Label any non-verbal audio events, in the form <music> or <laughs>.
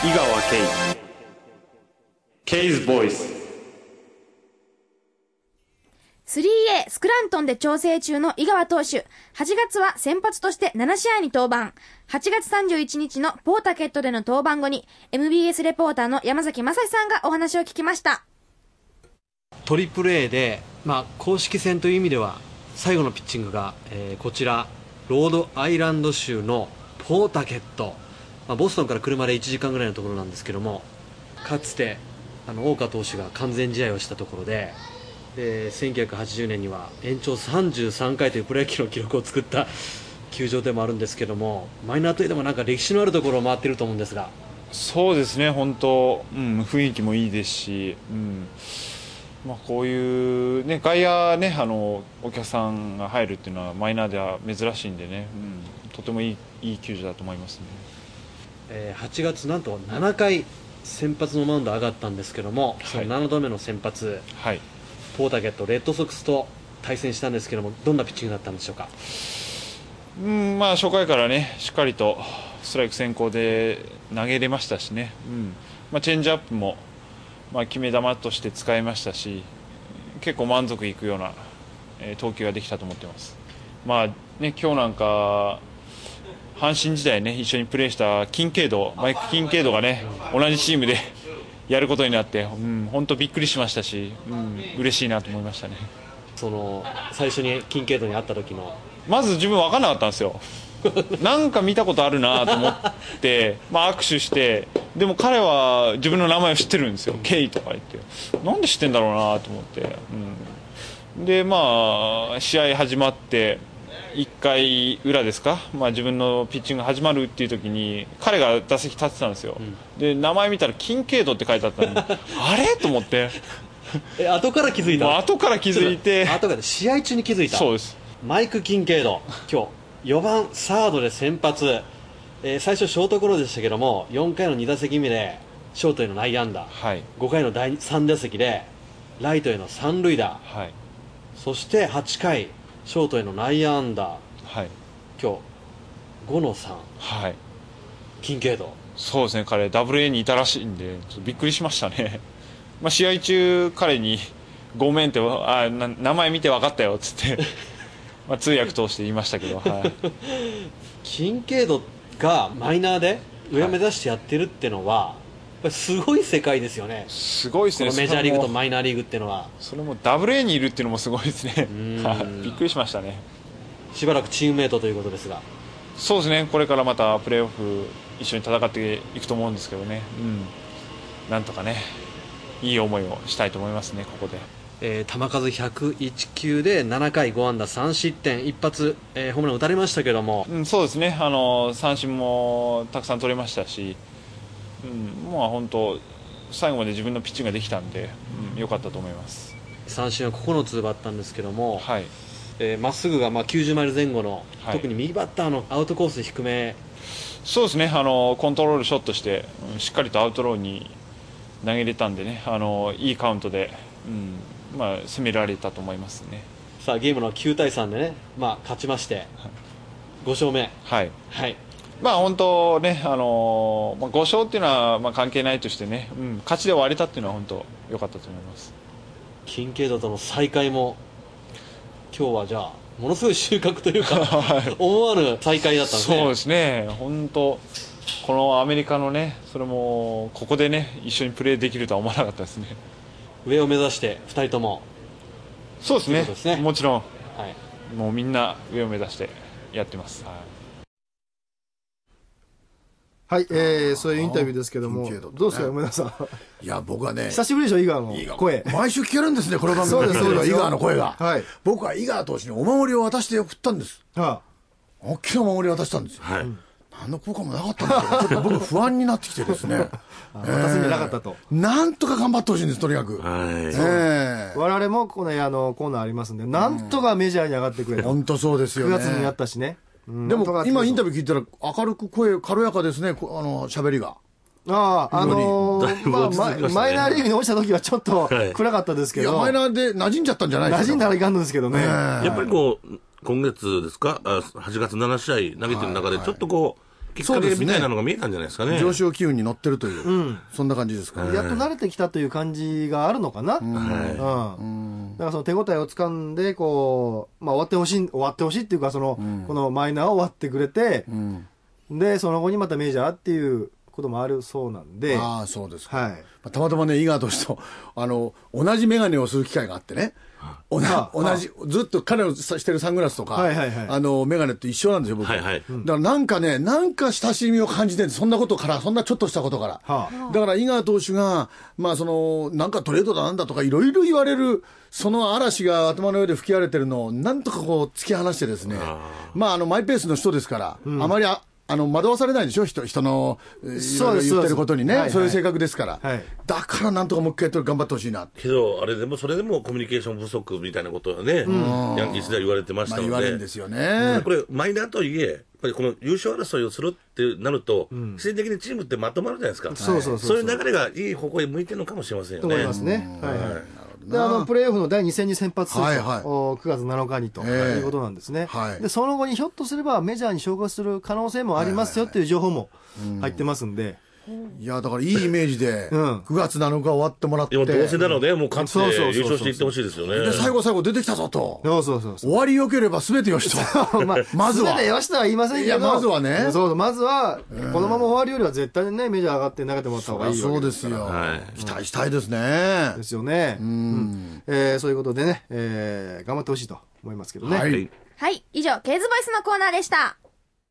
井川圭ケイズボイス 3A スクラントンで調整中の井川投手。8月は先発として7試合に登板。8月31日のポータケットでの登板後に MBS レポーターの山崎正史さんがお話を聞きました。トリプル A で、まあ、公式戦という意味では最後のピッチングが、えーこちらロードアイランド州のポータケット、まあ、ボストンから車で1時間ぐらいのところなんですけどもかつてあの大川投手が完全試合をしたところでで1980年には延長33回というプロ野球の記録を作った球場でもあるんですけどもマイナーといえどもなんか歴史のあるところを回っていると思うんですが。そうですね、本当、うん、雰囲気もいいですし、うん。まあ、こういう、ね、外野ねあの、お客さんが入るっていうのはマイナーでは珍しいんでね、うん、とてもいいいい球場だと思いますね。えー8月なんと7回先発のマウンド上がったんですけども、その7度目の先発はい。ポータゲットレッドソックスと対戦したんですけどもどんなピッチングだったんでしょうか？うんまあ、初回からねしっかりとストライク先行で投げれましたしね、うん。まあ、チェンジアップも、まあ、決め球として使いましたし結構満足いくような、えー投球ができたと思ってます、まあね、今日なんか阪神時代ね一緒にプレーしたキンケイドマイク・キンケイドがね同じチームで <laughs> やることになって、うん、本当びっくりしましたし、うん、嬉しいなと思いましたね。その最初にキンケイドに会った時の。まず自分分かんなかったんですよ。<laughs> なんか見たことあるなと思って、<laughs> まあ、握手してでも彼は自分の名前を知ってるんですよ「ケイ」とか言って。なんで知ってんだろうなと思って、うん、でまあ試合始まって1回裏ですか、まあ、自分のピッチングが始まるっていう時に彼が打席立ってたんですよ、で名前見たら「キンケイド」って書いてあったんで <laughs> あれ？と思って。え後から気づいた？後から気づいて。後から試合中に気づいた？そうです。マイク・キンケイド。今日4番サードで先発、えー最初ショートゴロでしたけども4回の2打席目でショートへの内野安打。はい。5回の第3打席でライトへの三塁打。はい。そして8回ショートへの内野安打。はい。今日5の3はい。キンケイド。そうですね。彼ダブル A にいたらしいんでちょっとびっくりしましたね、<laughs> まあ、試合中彼に「ごめん」ってあな名前見て分かったよっつって。まあ通訳通して言いましたけど、はい、<laughs> キンケイドがマイナーで上目指してやってるっていうのは、やっぱりすごい世界ですよね。すごいですね。メジャーリーグとマイナーリーグっていうのは。それもダブル A にいるっていうのもすごいですね。<laughs> びっくりしましたね。しばらくチームメイトということですが。そうですね。これからまたプレーオフ一緒に戦っていくと思うんですけどね、うん、なんとかねいい思いをしたいと思いますねここで。えー球数101球で7回5安打3失点。一発、えーホームラン打たれましたけども。うん、そうですね。あの三振もたくさん取れましたし、うん、まあ本当最後まで自分のピッチングができたんで良、かったと思います。三振は9つ奪ったんですけどもはい。えーま、っすぐがまあ90マイル前後の、はい。特に右バッターのアウトコース低め。そうですね。あのコントロールショットして、うんしっかりとアウトローに投げれたんでね。あのいいカウントで、うんまあ、攻められたと思いますね。さあゲームの9対3でね、まあ、勝ちまして5勝目。はい。はいまあ本当ね、あのまあ、5勝っていうのはまあ関係ないとしてね、うん、勝ちで終われたっていうのは本当良かったと思います。キンケイドとの再会も今日はじゃあものすごい収穫というか、<laughs> 思わぬ再会だったんですね。そうですね、本当、このアメリカのね、それもここでね、一緒にプレーできるとは思わなかったですね。上を目指して2人とも、そうですね、ね。もちろん、はい、もうみんな上を目指してやってます。はいはい、えー、そういうインタビューですけども、どうですか、梅田さん？<laughs> いや、僕はね、久しぶりでしょ、井川の声。毎週聞けるんですね、この番組そうですそうです井川の声が。はい僕は井川投手にお守りを渡して送ったんです。は大きなお守りを渡したんですよ。何の効果もなかったんですよ。ちょっと僕不安になってきてですね。<laughs> あ、渡すんじゃなかったと。なんとか頑張ってほしいんです、とにかく。はい。ええ我々もこの、あの、コーナーありますんで、なんとかメジャーに上がってくれと。本当そうですよ9ね。月にやったしね。うんでも今インタビュー聞いたら明るく声軽やかですね、こあの、喋りが。ー。ああ、あのー、ままママイナーリーグに落ちた時はちょっとはい暗かったですけいや、ど、マイナーで馴染んじゃったんじゃないですか。馴染んだらいかんのですけどね。やっぱりこう、今月ですか、あ8月7試合投げてる中で、ちょっとこう、きっかけみたいなのが見えたんじゃないですかね。上昇気運に乗ってるという、そんな感じですかね。やっと慣れてきたという感じがあるのかな。うん。はだからその手応えをつかんで、こう、まあ終わってほしい、終わってほしいっていうか、その、このマイナーを終わってくれて、うんで、その後にまたメジャーっていうこともあるそうなんで、ああ、そうですか。はい。まあたまたまね、井川投手と、あの、同じ眼鏡をする機会があってね。同じずっと彼のしてるサングラスとか、はいはいはい。あの、眼鏡と一緒なんですよ、僕。はいはい。だからなんかね、なんか親しみを感じてるそんなことから、そんなちょっとしたことから。はだから井川投手が、まあその、なんかトレードだなんだとかいろいろ言われる、その嵐が頭の上で吹き荒れてるのを、なんとかこう突き放してですね、まああの、マイペースの人ですから、あまりあ、あの、惑わされないでしょ？人、人の、えーそうですいろいろ言ってることにね、そうですそういう性格ですから。はい。だからなんとかもう一回頑張ってほしいな。けど、あれでも、それでもコミュニケーション不足みたいなことはね、ヤンキースでは言われてましまたので、あ言われるんですよね。これ、マイナーとはいえ、やっぱりこの優勝争いをするってなると、必然的にチームってまとまるじゃないですか、そうそうそうそう。いう流れがいい方向へ向いてるのかもしれませんよね。と思いますね。はいはい。はいで、あの、プレーオフの第2戦に先発すると、はいはい。お9月7日にと。ええ。いうことなんですね。はい。で、その後にひょっとすればメジャーに昇格する可能性もありますよっていう情報も入ってますんで、いや、だからいいイメージで、<laughs> うん9月7日終わってもらって。でもどうせなので、もう勝ってそうそうそうそう優勝していってほしいですよね。で、最後最後出てきたぞと。そうそうそうそう。終わり良ければ全てよしと。まあ、<laughs> まずは全てよしとは言いませんけど。まずはねそう、まずは、このまま終わるよりは絶対にね、メジャー上がって投げてもらった方がいいそうですよ。はい期待したいですね。ですよね。うんえーそういうことでね、えー頑張ってほしいと思いますけどね。はい。はい。以上、ケーズボイスのコーナーでした。